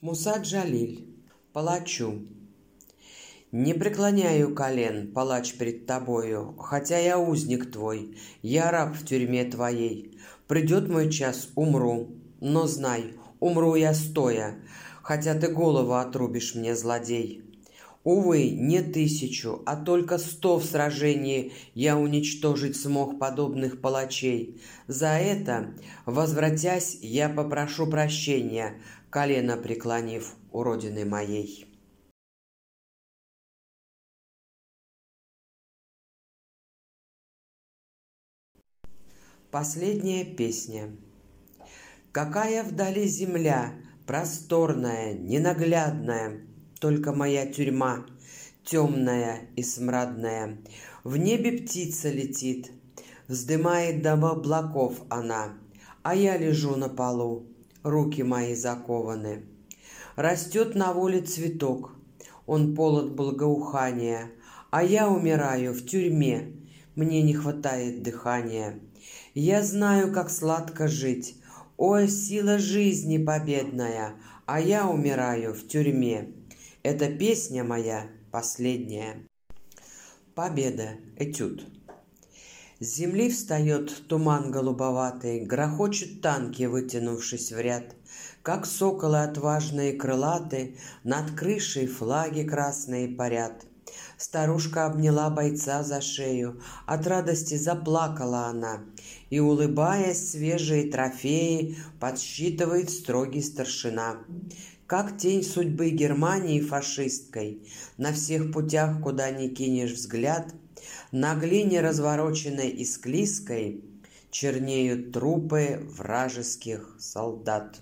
Муса Джалиль, палачу. Не преклоняю колен, палач, пред тобою, Хотя я узник твой, я раб в тюрьме твоей. Придет мой час, умру, но знай, умру я стоя, Хотя ты голову отрубишь мне, злодей. Увы, не тысячу, а только сто в сражении я уничтожить смог подобных палачей. За это, возвратясь, я попрошу прощения, колено преклонив у родины моей. Последняя песня. Какая вдали земля, просторная, ненаглядная, только моя тюрьма, темная и смрадная. В небе птица летит, вздымает до облаков она, а я лежу на полу, руки мои закованы. Растет на воле цветок, он полон благоухания, а я умираю в тюрьме, мне не хватает дыхания. Я знаю, как сладко жить, ой, сила жизни победная, а я умираю в тюрьме. Эта песня моя последняя. Победа. Этюд. С земли встает туман голубоватый, Грохочут танки, вытянувшись в ряд. Как соколы отважные крылаты, Над крышей флаги красные парят. Старушка обняла бойца за шею, От радости заплакала она, И, улыбаясь, свежие трофеи Подсчитывает строгий старшина как тень судьбы Германии фашистской, на всех путях, куда ни кинешь взгляд, на глине развороченной и склизкой чернеют трупы вражеских солдат.